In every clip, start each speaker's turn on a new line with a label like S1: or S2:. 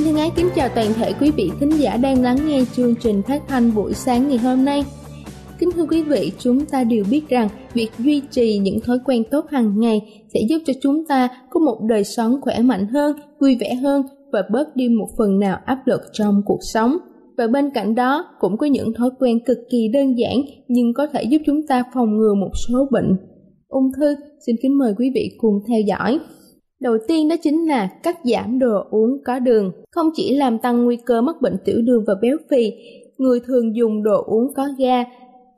S1: Xin thân ái kính chào toàn thể quý vị thính giả đang lắng nghe chương trình phát thanh buổi sáng ngày hôm nay. Kính thưa quý vị, chúng ta đều biết rằng việc duy trì những thói quen tốt hàng ngày sẽ giúp cho chúng ta có một đời sống khỏe mạnh hơn, vui vẻ hơn và bớt đi một phần nào áp lực trong cuộc sống. Và bên cạnh đó cũng có những thói quen cực kỳ đơn giản nhưng có thể giúp chúng ta phòng ngừa một số bệnh. Ung thư, xin kính mời quý vị cùng theo dõi. Đầu tiên đó chính là cắt giảm đồ uống có đường. Không chỉ làm tăng nguy cơ mắc bệnh tiểu đường và béo phì, người thường dùng đồ uống có ga,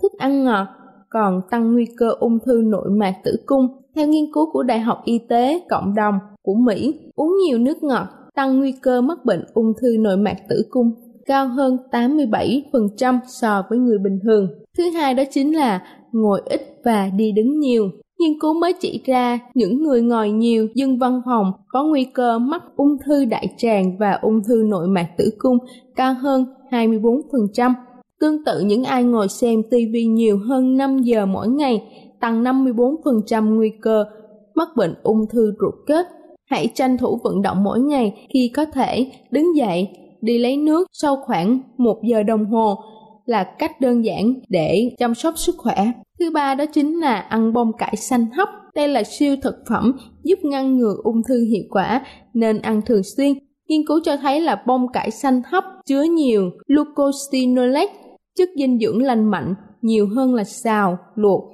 S1: thức ăn ngọt còn tăng nguy cơ ung thư nội mạc tử cung. Theo nghiên cứu của Đại học Y tế Cộng đồng của Mỹ, uống nhiều nước ngọt tăng nguy cơ mắc bệnh ung thư nội mạc tử cung cao hơn 87% so với người bình thường. Thứ hai đó chính là ngồi ít và đi đứng nhiều. Nghiên cứu mới chỉ ra, những người ngồi nhiều, dân văn phòng, có nguy cơ mắc ung thư đại tràng và ung thư nội mạc tử cung cao hơn 24%. Tương tự, những ai ngồi xem TV nhiều hơn 5 giờ mỗi ngày, tăng 54% nguy cơ mắc bệnh ung thư ruột kết. Hãy tranh thủ vận động mỗi ngày khi có thể, đứng dậy, đi lấy nước sau khoảng 1 giờ đồng hồ là cách đơn giản để chăm sóc sức khỏe. Thứ ba đó chính là ăn bông cải xanh hấp. Đây là siêu thực phẩm giúp ngăn ngừa ung thư hiệu quả nên ăn thường xuyên. Nghiên cứu cho thấy là bông cải xanh hấp chứa nhiều glucosinolates, chất dinh dưỡng lành mạnh nhiều hơn là xào, luộc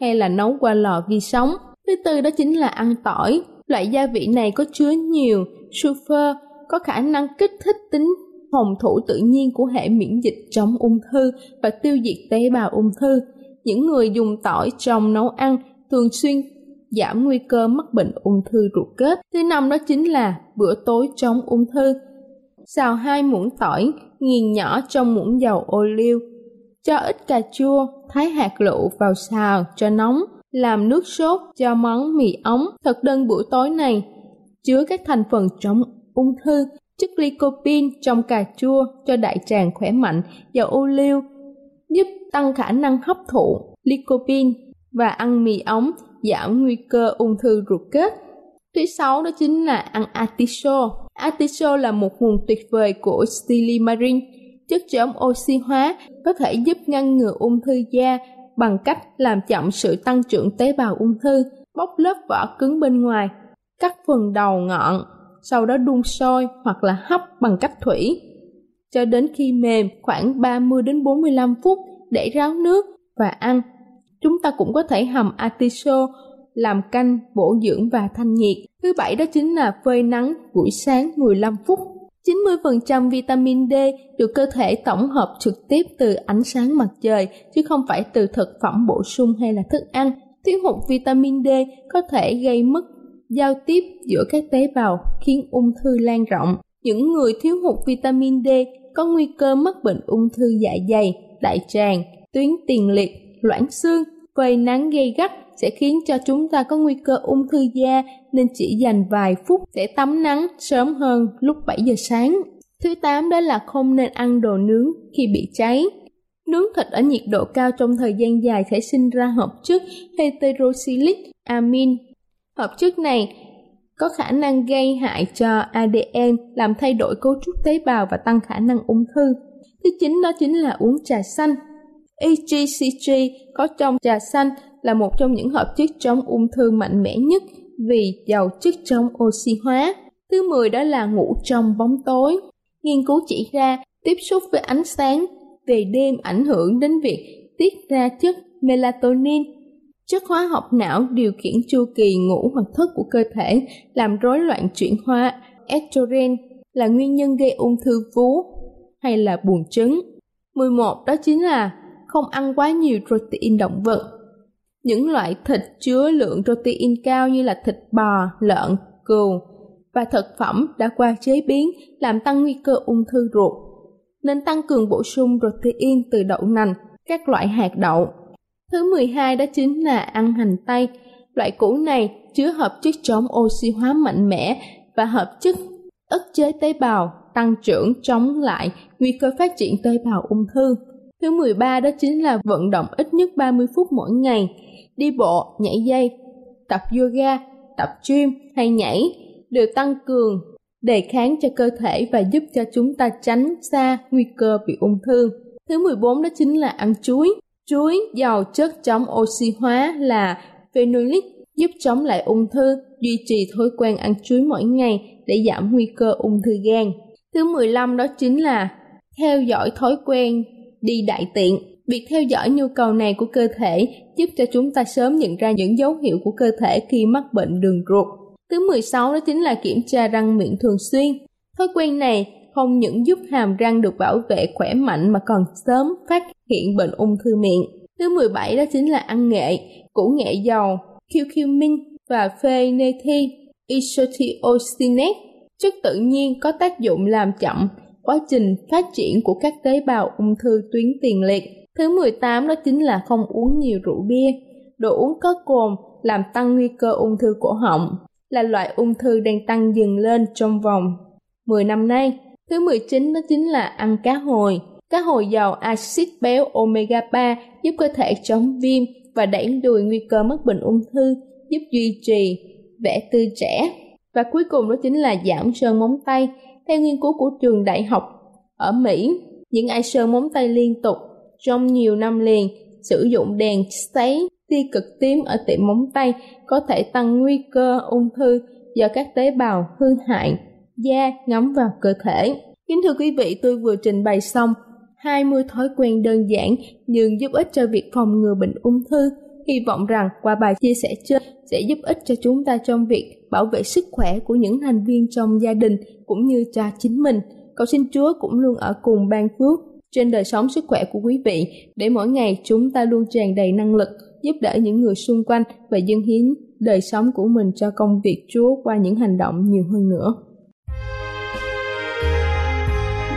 S1: hay là nấu qua lò vi sóng. Thứ tư đó chính là ăn tỏi. Loại gia vị này có chứa nhiều sulfur, có khả năng kích thích tính phòng thủ tự nhiên của hệ miễn dịch chống ung thư và tiêu diệt tế bào ung thư. Những người dùng tỏi trong nấu ăn thường xuyên giảm nguy cơ mắc bệnh ung thư ruột kết. Thứ năm đó chính là bữa tối chống ung thư. Xào hai muỗng tỏi, nghiền nhỏ trong muỗng dầu ô liu. Cho ít cà chua, thái hạt lựu vào xào cho nóng, làm nước sốt cho món mì ống. Thực đơn bữa tối này chứa các thành phần chống ung thư chất lycopene trong cà chua cho đại tràng khỏe mạnh, dầu ô liu giúp tăng khả năng hấp thụ lycopene và ăn mì ống giảm nguy cơ ung thư ruột kết. Thứ sáu đó chính là ăn artichoke. Artichoke là một nguồn tuyệt vời của silymarin chất chống oxy hóa có thể giúp ngăn ngừa ung thư da bằng cách làm chậm sự tăng trưởng tế bào ung thư, bóc lớp vỏ cứng bên ngoài, cắt phần đầu ngọn sau đó đun sôi hoặc là hấp bằng cách thủy cho đến khi mềm khoảng 30 đến 45 phút để ráo nước và ăn. Chúng ta cũng có thể hầm atiso làm canh, bổ dưỡng và thanh nhiệt. Thứ bảy đó chính là phơi nắng buổi sáng 15 phút. 90% vitamin D được cơ thể tổng hợp trực tiếp từ ánh sáng mặt trời, chứ không phải từ thực phẩm bổ sung hay là thức ăn. Thiếu hụt vitamin D có thể gây mất giao tiếp giữa các tế bào khiến ung thư lan rộng. Những người thiếu hụt vitamin D có nguy cơ mắc bệnh ung thư dạ dày, đại tràng, tuyến tiền liệt, loãng xương. Phơi nắng gây gắt sẽ khiến cho chúng ta có nguy cơ ung thư da nên chỉ dành vài phút để tắm nắng sớm hơn lúc 7 giờ sáng. Thứ 8 đó là không nên ăn đồ nướng khi bị cháy. Nướng thịt ở nhiệt độ cao trong thời gian dài sẽ sinh ra hợp chất heteroxylic amin. Hợp chất này có khả năng gây hại cho ADN, làm thay đổi cấu trúc tế bào và tăng khả năng ung thư. Thứ chín đó chính là uống trà xanh. EGCG có trong trà xanh là một trong những hợp chất chống ung thư mạnh mẽ nhất vì giàu chất chống oxy hóa. Thứ 10 đó là ngủ trong bóng tối. Nghiên cứu chỉ ra tiếp xúc với ánh sáng về đêm ảnh hưởng đến việc tiết ra chất melatonin, chất hóa học não điều khiển chu kỳ ngủ hoặc thức của cơ thể, làm rối loạn chuyển hóa estrogen là nguyên nhân gây ung thư vú hay là buồn trứng. 11 đó chính là không ăn quá nhiều protein động vật. Những loại thịt chứa lượng protein cao như là thịt bò, lợn, cừu và thực phẩm đã qua chế biến làm tăng nguy cơ ung thư ruột. Nên tăng cường bổ sung protein từ đậu nành, các loại hạt đậu. Thứ 12 đó chính là ăn hành tây. Loại củ này chứa hợp chất chống oxy hóa mạnh mẽ và hợp chất ức chế tế bào, tăng trưởng chống lại nguy cơ phát triển tế bào ung thư. Thứ 13 đó chính là vận động ít nhất 30 phút mỗi ngày, đi bộ, nhảy dây, tập yoga, tập gym hay nhảy đều tăng cường đề kháng cho cơ thể và giúp cho chúng ta tránh xa nguy cơ bị ung thư. Thứ 14 đó chính là ăn chuối. Chuối giàu chất chống oxy hóa là phenolic giúp chống lại ung thư, duy trì thói quen ăn chuối mỗi ngày để giảm nguy cơ ung thư gan. Thứ 15 đó chính là theo dõi thói quen đi đại tiện. Việc theo dõi nhu cầu này của cơ thể giúp cho chúng ta sớm nhận ra những dấu hiệu của cơ thể khi mắc bệnh đường ruột. Thứ 16 đó chính là kiểm tra răng miệng thường xuyên. Thói quen này không những giúp hàm răng được bảo vệ khỏe mạnh mà còn sớm phát hiện bệnh ung thư miệng. Thứ 17 đó chính là ăn nghệ, củ nghệ dầu, curcumin và phenethyl isothiocyanate. Chất tự nhiên có tác dụng làm chậm quá trình phát triển của các tế bào ung thư tuyến tiền liệt. Thứ 18 đó chính là không uống nhiều rượu bia. Đồ uống có cồn làm tăng nguy cơ ung thư cổ họng, là loại ung thư đang tăng dần lên trong vòng 10 năm nay. Thứ 19 đó chính là ăn cá hồi. Cá hồi giàu axit béo omega 3 giúp cơ thể chống viêm và đẩy lùi nguy cơ mắc bệnh ung thư, giúp duy trì vẻ tươi trẻ. Và cuối cùng đó chính là giảm sơn móng tay. Theo nghiên cứu của trường đại học ở Mỹ, những ai sơn móng tay liên tục trong nhiều năm liền sử dụng đèn sấy tia cực tím ở tiệm móng tay có thể tăng nguy cơ ung thư do các tế bào hư hại da ngấm vào cơ thể. Kính thưa quý vị, tôi vừa trình bày xong 20 thói quen đơn giản nhưng giúp ích cho việc phòng ngừa bệnh ung thư. Hy vọng rằng qua bài chia sẻ trên sẽ giúp ích cho chúng ta trong việc bảo vệ sức khỏe của những thành viên trong gia đình cũng như cho chính mình. Cầu xin Chúa cũng luôn ở cùng ban phước trên đời sống sức khỏe của quý vị để mỗi ngày chúng ta luôn tràn đầy năng lực giúp đỡ những người xung quanh và dâng hiến đời sống của mình cho công việc Chúa qua những hành động nhiều hơn nữa.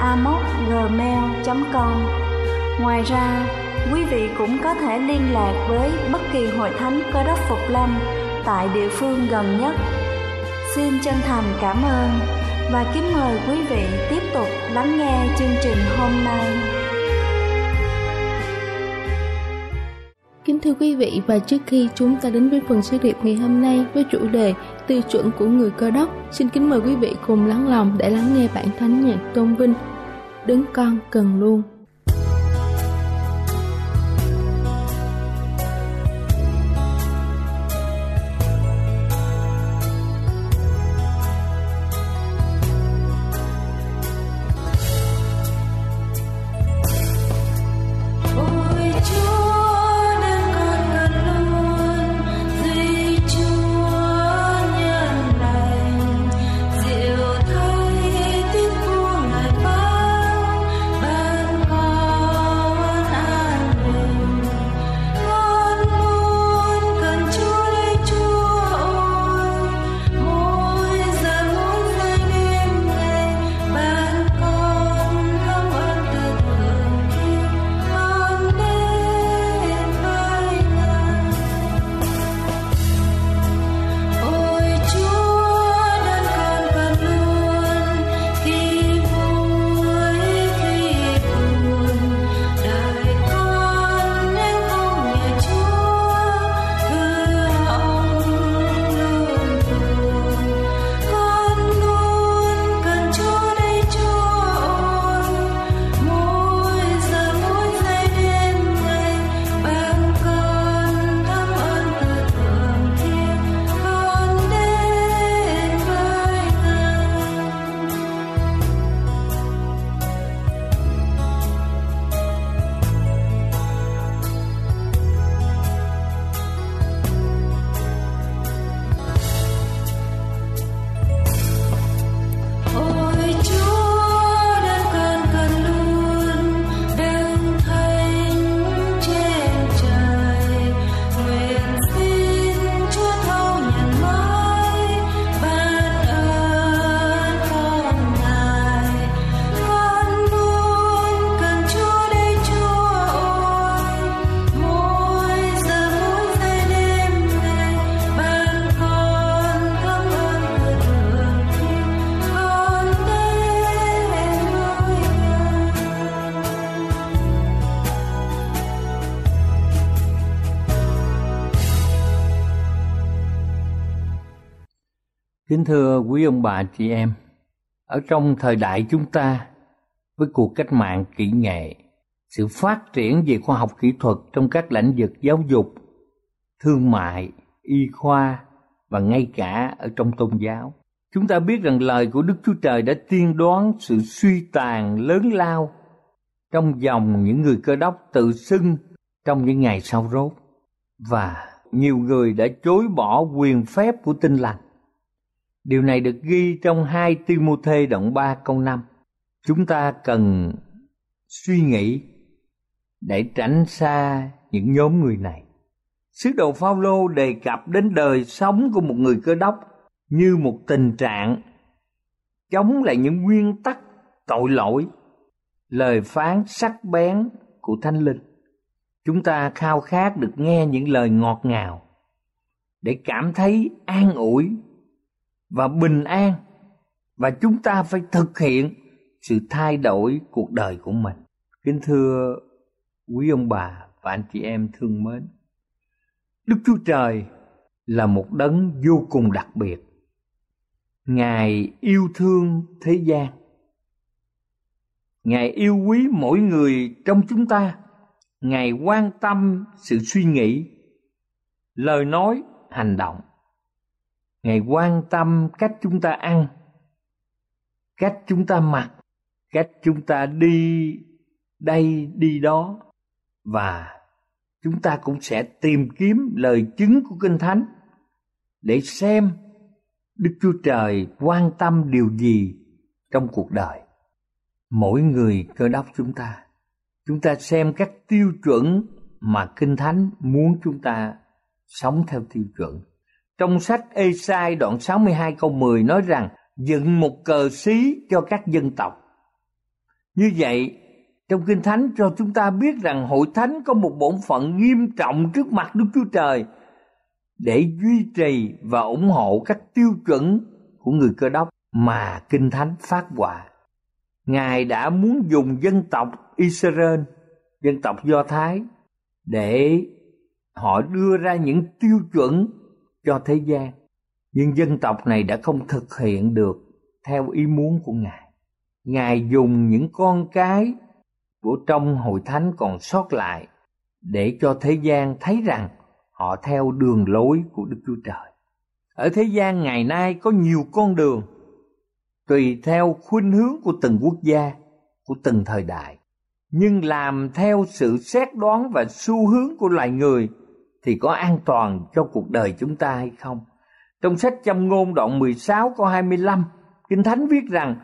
S2: amocgmail.com Ngoài ra, quý vị cũng có thể liên lạc với bất kỳ hội thánh cơ đốc Phục Lâm tại địa phương gần nhất. Xin chân thành cảm ơn và kính mời quý vị tiếp tục lắng nghe chương trình hôm nay.
S1: Kính thưa quý vị và trước khi chúng ta đến với phần sứ điệp ngày hôm nay với chủ đề tiêu chuẩn của người cơ đốc, xin kính mời quý vị cùng lắng lòng để lắng nghe bản thánh nhạc tôn vinh Đứng con cần luôn.
S3: Kính thưa quý ông bà chị em, ở trong thời đại chúng ta với cuộc cách mạng kỹ nghệ, sự phát triển về khoa học kỹ thuật trong các lĩnh vực giáo dục, thương mại, y khoa và ngay cả ở trong tôn giáo. Chúng ta biết rằng lời của Đức Chúa Trời đã tiên đoán sự suy tàn lớn lao trong dòng những người cơ đốc tự xưng trong những ngày sau rốt và nhiều người đã chối bỏ quyền phép của tinh lành. Điều này được ghi trong 2 Timôthê đoạn 3 câu 5. Chúng ta cần suy nghĩ để tránh xa những nhóm người này. Sứ đồ Phaolô đề cập đến đời sống của một người cơ đốc như một tình trạng chống lại những nguyên tắc tội lỗi, lời phán sắc bén của Thánh Linh. Chúng ta khao khát được nghe những lời ngọt ngào để cảm thấy an ủi và bình an và chúng ta phải thực hiện sự thay đổi cuộc đời của mình. Kính thưa quý ông bà và anh chị em thương mến. Đức Chúa Trời là một đấng vô cùng đặc biệt. Ngài yêu thương thế gian. Ngài yêu quý mỗi người trong chúng ta. Ngài quan tâm sự suy nghĩ, lời nói, hành động. Ngài quan tâm cách chúng ta ăn, cách chúng ta mặc, cách chúng ta đi đây đi đó và chúng ta cũng sẽ tìm kiếm lời chứng của Kinh Thánh để xem Đức Chúa Trời quan tâm điều gì trong cuộc đời. Mỗi người cơ đốc chúng ta, chúng ta xem các tiêu chuẩn mà Kinh Thánh muốn chúng ta sống theo tiêu chuẩn. Trong sách Ê-sai đoạn 62 câu 10 nói rằng dựng một cờ xí cho các dân tộc. Như vậy, trong Kinh Thánh cho chúng ta biết rằng hội thánh có một bổn phận nghiêm trọng trước mặt Đức Chúa Trời để duy trì và ủng hộ các tiêu chuẩn của người cơ đốc mà Kinh Thánh phát họa. Ngài đã muốn dùng dân tộc Israel, dân tộc Do Thái để họ đưa ra những tiêu chuẩn cho thế gian. Nhưng dân tộc này đã không thực hiện được theo ý muốn của Ngài. Ngài dùng những con cái của trong hội thánh còn sót lại để cho thế gian thấy rằng họ theo đường lối của Đức Chúa Trời. Ở thế gian ngày nay có nhiều con đường tùy theo khuynh hướng của từng quốc gia, của từng thời đại. Nhưng làm theo sự xét đoán và xu hướng của loài người thì có an toàn cho cuộc đời chúng ta hay không? Trong sách Châm ngôn đoạn 16 câu 25, Kinh Thánh viết rằng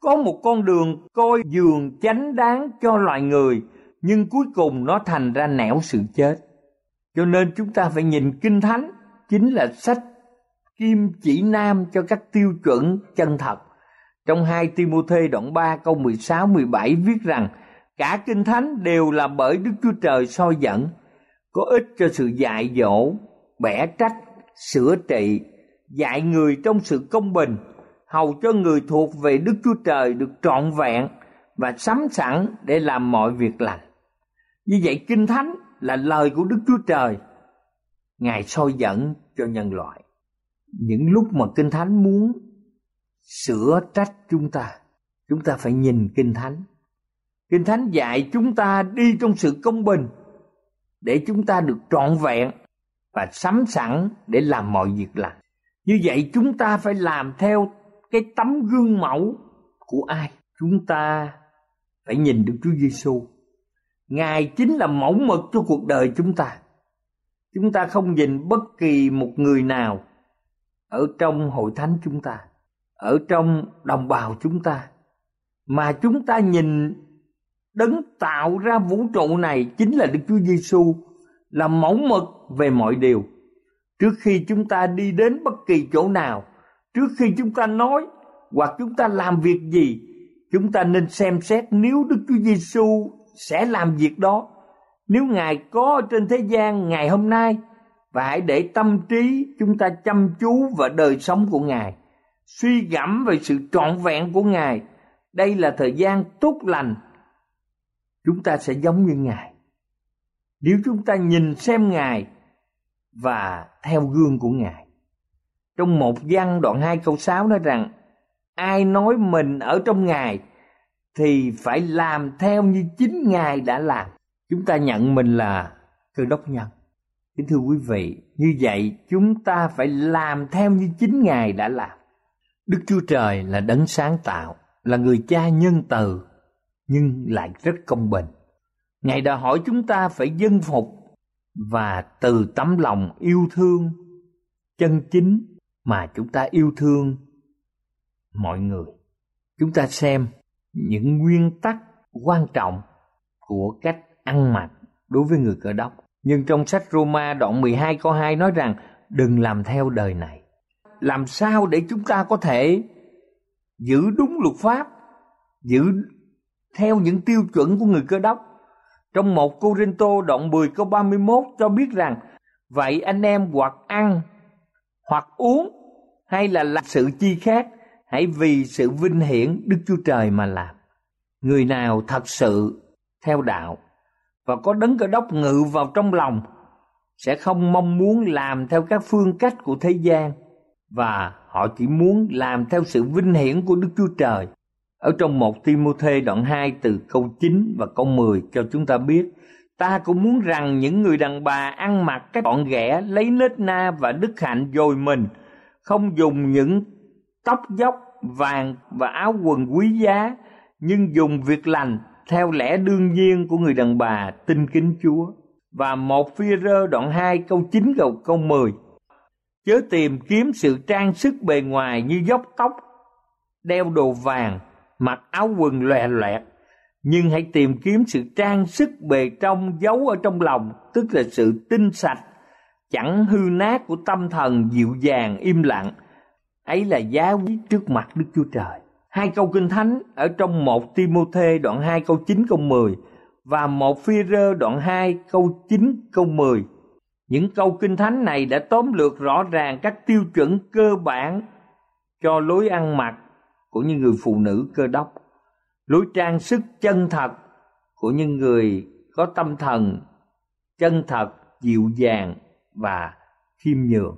S3: có một con đường coi dường chánh đáng cho loài người nhưng cuối cùng nó thành ra nẻo sự chết. Cho nên chúng ta phải nhìn kinh thánh chính là sách kim chỉ nam cho các tiêu chuẩn chân thật. Trong hai Timôthê đoạn 3 câu 16 17 viết rằng cả kinh thánh đều là bởi Đức Chúa Trời soi dẫn có ích cho sự dạy dỗ bẻ trách sửa trị dạy người trong sự công bình hầu cho người thuộc về Đức Chúa Trời được trọn vẹn và sắm sẵn để làm mọi việc lành. Như vậy Kinh Thánh là lời của Đức Chúa Trời. Ngài soi dẫn cho nhân loại. Những lúc mà Kinh Thánh muốn sửa trách chúng ta, chúng ta phải nhìn Kinh Thánh. Kinh Thánh dạy chúng ta đi trong sự công bình để chúng ta được trọn vẹn và sắm sẵn để làm mọi việc lành. Như vậy chúng ta phải làm theo cái tấm gương mẫu của ai? Chúng ta phải nhìn được Chúa Giêsu Ngài chính là mẫu mực cho cuộc đời chúng ta. Chúng ta không nhìn bất kỳ một người nào ở trong hội thánh chúng ta, ở trong đồng bào chúng ta, mà chúng ta nhìn đấng tạo ra vũ trụ này chính là Đức Chúa Giêsu là mẫu mực về mọi điều. Trước khi chúng ta đi đến bất kỳ chỗ nào, trước khi chúng ta nói hoặc chúng ta làm việc gì chúng ta nên xem xét nếu Đức Chúa Giêsu sẽ làm việc đó nếu Ngài có trên thế gian ngày hôm nay và hãy để tâm trí chúng ta chăm chú vào đời sống của Ngài suy gẫm về sự trọn vẹn của Ngài đây là thời gian tốt lành chúng ta sẽ giống như Ngài nếu chúng ta nhìn xem Ngài và theo gương của Ngài Trong một văn đoạn 2 câu 6 nói rằng ai nói mình ở trong Ngài thì phải làm theo như chính Ngài đã làm. Chúng ta nhận mình là cơ đốc nhân. Kính thưa quý vị, như vậy chúng ta phải làm theo như chính Ngài đã làm. Đức Chúa Trời là đấng sáng tạo, là người cha nhân từ, nhưng lại rất công bình. Ngài đã hỏi chúng ta phải dân phục và từ tấm lòng yêu thương chân chính mà chúng ta yêu thương mọi người. Chúng ta xem những nguyên tắc quan trọng của cách ăn mặc đối với người cơ đốc. Nhưng trong sách Roma đoạn 12 câu 2 nói rằng đừng làm theo đời này. Làm sao để chúng ta có thể giữ đúng luật pháp, giữ theo những tiêu chuẩn của người cơ đốc. Trong một Cô Rinh Tô đoạn 10 câu 31 cho biết rằng Vậy anh em hoặc ăn, hoặc uống, hay là làm sự chi khác, hãy vì sự vinh hiển Đức Chúa Trời mà làm. Người nào thật sự theo đạo và có đấng cơ đốc ngự vào trong lòng sẽ không mong muốn làm theo các phương cách của thế gian và họ chỉ muốn làm theo sự vinh hiển của Đức Chúa Trời. Ở trong một Timôthê đoạn 2 từ câu 9 và câu 10 cho chúng ta biết Ta cũng muốn rằng những người đàn bà ăn mặc các gọn ghẽ, lấy nết na và đức hạnh dồi mình, không dùng những tóc dốc vàng và áo quần quý giá, nhưng dùng việc lành theo lẽ đương nhiên của người đàn bà tin kính Chúa. Và một phi rơ đoạn 2 câu 9 câu câu 10 Chớ tìm kiếm sự trang sức bề ngoài như dốc tóc, đeo đồ vàng, mặc áo quần lòe loẹt, nhưng hãy tìm kiếm sự trang sức bề trong giấu ở trong lòng, tức là sự tinh sạch, chẳng hư nát của tâm thần dịu dàng im lặng. Ấy là giá quý trước mặt Đức Chúa Trời. Hai câu kinh thánh ở trong một Timôthê đoạn 2 câu 9 câu 10 và một phi rơ đoạn 2 câu 9 câu 10. Những câu kinh thánh này đã tóm lược rõ ràng các tiêu chuẩn cơ bản cho lối ăn mặc của những người phụ nữ cơ đốc, lối trang sức chân thật của những người có tâm thần chân thật, dịu dàng và khiêm nhường.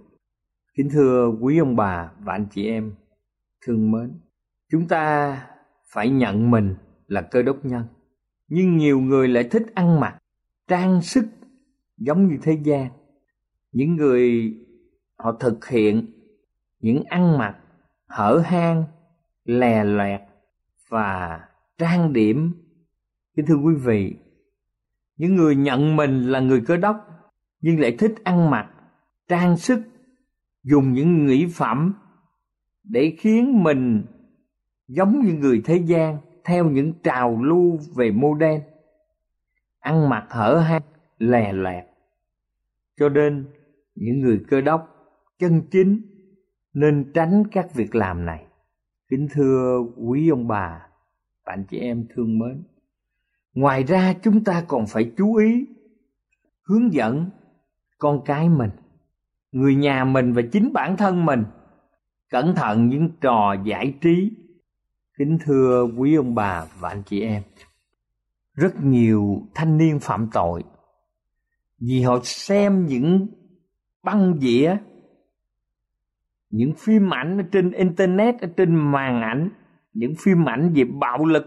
S3: Kính thưa quý ông bà và anh chị em thương mến, chúng ta phải nhận mình là cơ đốc nhân. Nhưng nhiều người lại thích ăn mặc trang sức giống như thế gian. Những người họ thực hiện những ăn mặc hở hang lè loẹt và trang điểm. Kính thưa quý vị, những người nhận mình là người cơ đốc nhưng lại thích ăn mặc, trang sức, dùng những mỹ phẩm để khiến mình giống như người thế gian theo những trào lưu về mô đen ăn mặc hở hang, lè loẹt. Cho nên, những người cơ đốc chân chính nên tránh các việc làm này kính thưa quý ông bà, bạn chị em thương mến, ngoài ra chúng ta còn phải chú ý, hướng dẫn con cái mình, người nhà mình và chính bản thân mình cẩn thận những trò giải trí. Kính thưa quý ông bà và anh chị em, rất nhiều thanh niên phạm tội vì họ xem những băng dĩa những phim ảnh ở trên internet, ở trên màn ảnh, những phim ảnh về bạo lực,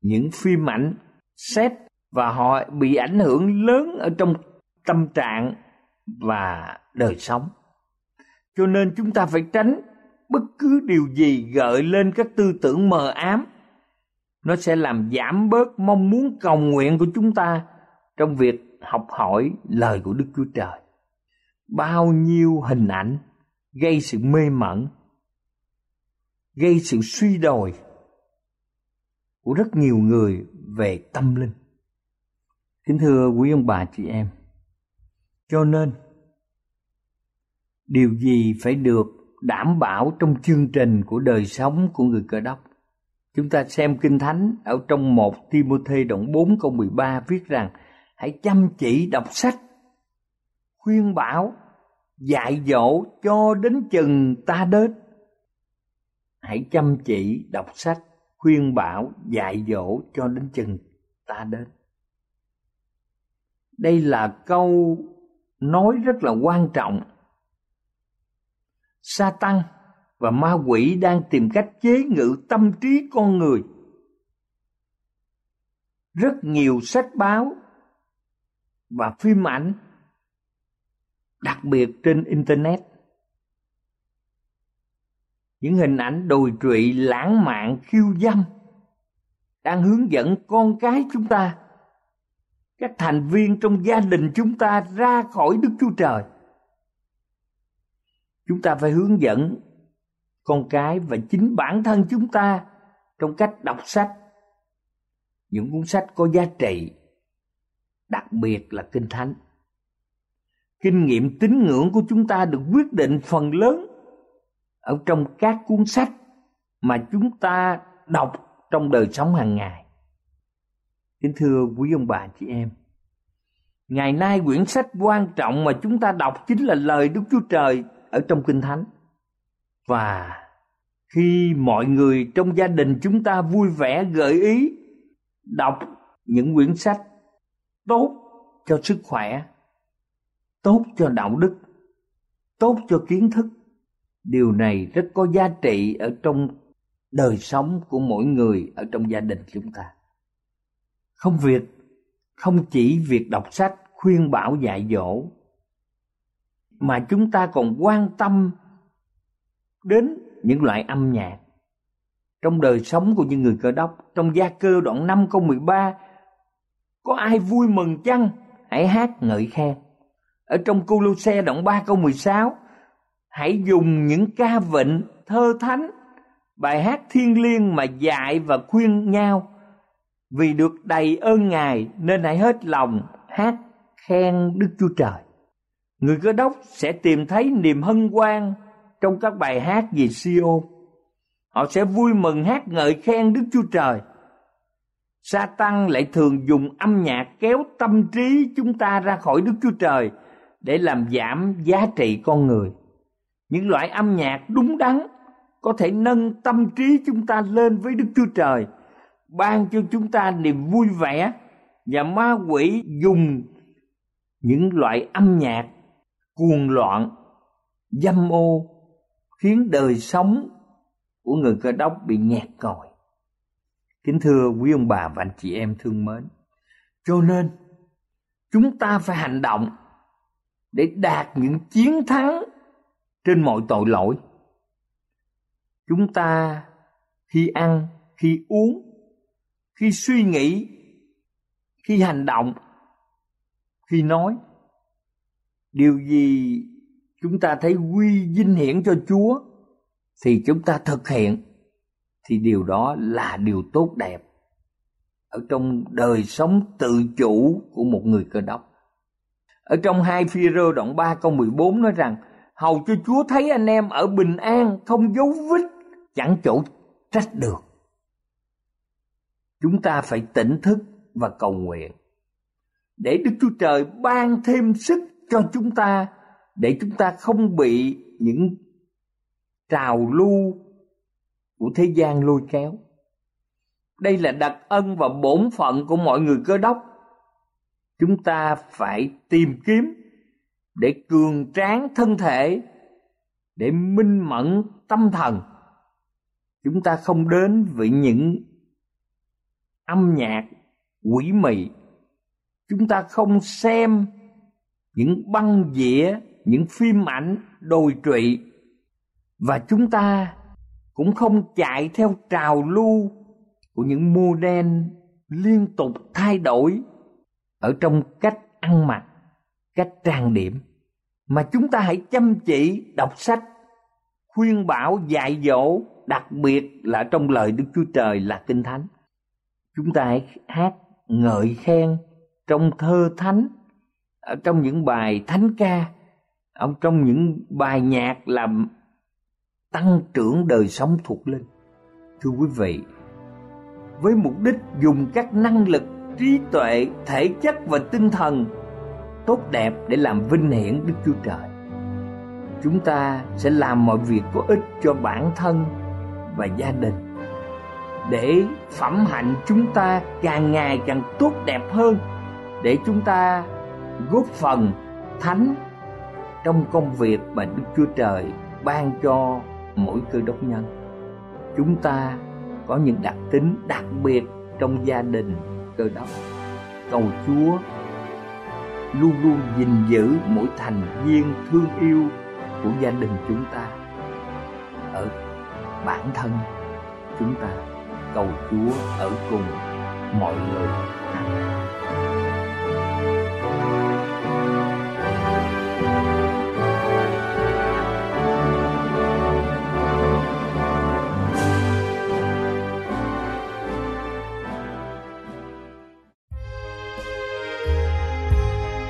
S3: những phim ảnh xét và họ bị ảnh hưởng lớn ở trong tâm trạng và đời sống cho nên chúng ta phải tránh bất cứ điều gì gợi lên các tư tưởng mờ ám nó sẽ làm giảm bớt mong muốn cầu nguyện của chúng ta trong việc học hỏi lời của Đức Chúa Trời. Bao nhiêu hình ảnh gây sự mê mẩn, gây sự suy đồi của rất nhiều người về tâm linh. Kính thưa quý ông bà chị em, cho nên điều gì phải được đảm bảo trong chương trình của đời sống của người cơ đốc. Chúng ta xem Kinh Thánh ở trong một Timôthê đoạn 4 câu 13 viết rằng hãy chăm chỉ đọc sách, khuyên bảo, dạy dỗ cho đến chừng ta đến. Hãy chăm chỉ đọc sách, khuyên bảo, dạy dỗ cho đến chừng ta đến. Đây là câu nói rất là quan trọng sa tăng và ma quỷ đang tìm cách chế ngự tâm trí con người rất nhiều sách báo và phim ảnh đặc biệt trên internet. Những hình ảnh đồi trụy lãng mạn, khiêu dâm, đang hướng dẫn con cái chúng ta, các thành viên trong gia đình chúng ta ra khỏi đức chúa trời. Chúng ta phải hướng dẫn con cái và chính bản thân chúng ta trong cách đọc sách. Những cuốn sách có giá trị, đặc biệt là kinh thánh kinh nghiệm tín ngưỡng của chúng ta được quyết định phần lớn ở trong các cuốn sách mà chúng ta đọc trong đời sống hàng ngày. Kính thưa quý ông bà chị em, ngày nay quyển sách quan trọng mà chúng ta đọc chính là lời đức chúa trời ở trong kinh thánh. Và khi mọi người trong gia đình chúng ta vui vẻ gợi ý đọc những quyển sách tốt cho sức khỏe tốt cho đạo đức, tốt cho kiến thức. Điều này rất có giá trị ở trong đời sống của mỗi người ở trong gia đình chúng ta. Không việc, không chỉ việc đọc sách, khuyên bảo dạy dỗ, mà chúng ta còn quan tâm đến những loại âm nhạc. Trong đời sống của những người cơ đốc, trong gia cơ đoạn 5 câu 13 có ai vui mừng chăng? Hãy hát ngợi khen ở trong Cô-lô-xe đoạn 3 câu 16 hãy dùng những ca vịnh thơ thánh, bài hát thiên liêng mà dạy và khuyên nhau. Vì được đầy ơn ngài nên hãy hết lòng hát khen đức chúa trời. Người cơ đốc sẽ tìm thấy niềm hân hoan trong các bài hát về siêu. Họ sẽ vui mừng hát ngợi khen đức chúa trời. Sa tăng lại thường dùng âm nhạc kéo tâm trí chúng ta ra khỏi đức chúa trời để làm giảm giá trị con người. Những loại âm nhạc đúng đắn có thể nâng tâm trí chúng ta lên với đức chúa trời, ban cho chúng ta niềm vui vẻ và ma quỷ dùng những loại âm nhạc cuồng loạn, dâm ô, khiến đời sống của người cơ đốc bị nghẹt còi. Kính thưa quý ông bà và anh chị em thương mến, cho nên chúng ta phải hành động để đạt những chiến thắng trên mọi tội lỗi chúng ta khi ăn, khi uống, khi suy nghĩ, khi hành động, khi nói, điều gì chúng ta thấy quy vinh hiển cho chúa thì chúng ta thực hiện, thì điều đó là điều tốt đẹp ở trong đời sống tự chủ của một người cơ đốc. Ở trong hai phi rơ đoạn 3 câu 14 nói rằng Hầu cho Chúa thấy anh em ở bình an, không dấu vết, chẳng chỗ trách được. Chúng ta phải tỉnh thức và cầu nguyện để Đức Chúa Trời ban thêm sức cho chúng ta để chúng ta không bị những trào lưu của thế gian lôi kéo. Đây là đặc ân và bổn phận của mọi người cơ đốc. Chúng ta phải tìm kiếm để cường tráng thân thể, để minh mẫn tâm thần. Chúng ta không đến với những âm nhạc quỷ mị. Chúng ta không xem những băng dĩa, những phim ảnh đồi trụy và chúng ta cũng không chạy theo trào lưu của những mô đen liên tục thay đổi ở trong cách ăn mặc, cách trang điểm mà chúng ta hãy chăm chỉ đọc sách, khuyên bảo dạy dỗ, đặc biệt là trong lời Đức Chúa Trời là Kinh Thánh. Chúng ta hãy hát ngợi khen trong thơ thánh, ở trong những bài thánh ca, ở trong những bài nhạc làm tăng trưởng đời sống thuộc linh. Thưa quý vị, với mục đích dùng các năng lực trí tuệ, thể chất và tinh thần tốt đẹp để làm vinh hiển Đức Chúa Trời. Chúng ta sẽ làm mọi việc có ích cho bản thân và gia đình để phẩm hạnh chúng ta càng ngày càng tốt đẹp hơn để chúng ta góp phần thánh trong công việc mà Đức Chúa Trời ban cho mỗi cơ đốc nhân chúng ta có những đặc tính đặc biệt trong gia đình cơ đốc cầu chúa luôn luôn gìn giữ mỗi thành viên thương yêu của gia đình chúng ta ở bản thân chúng ta. Cầu chúa ở cùng mọi người.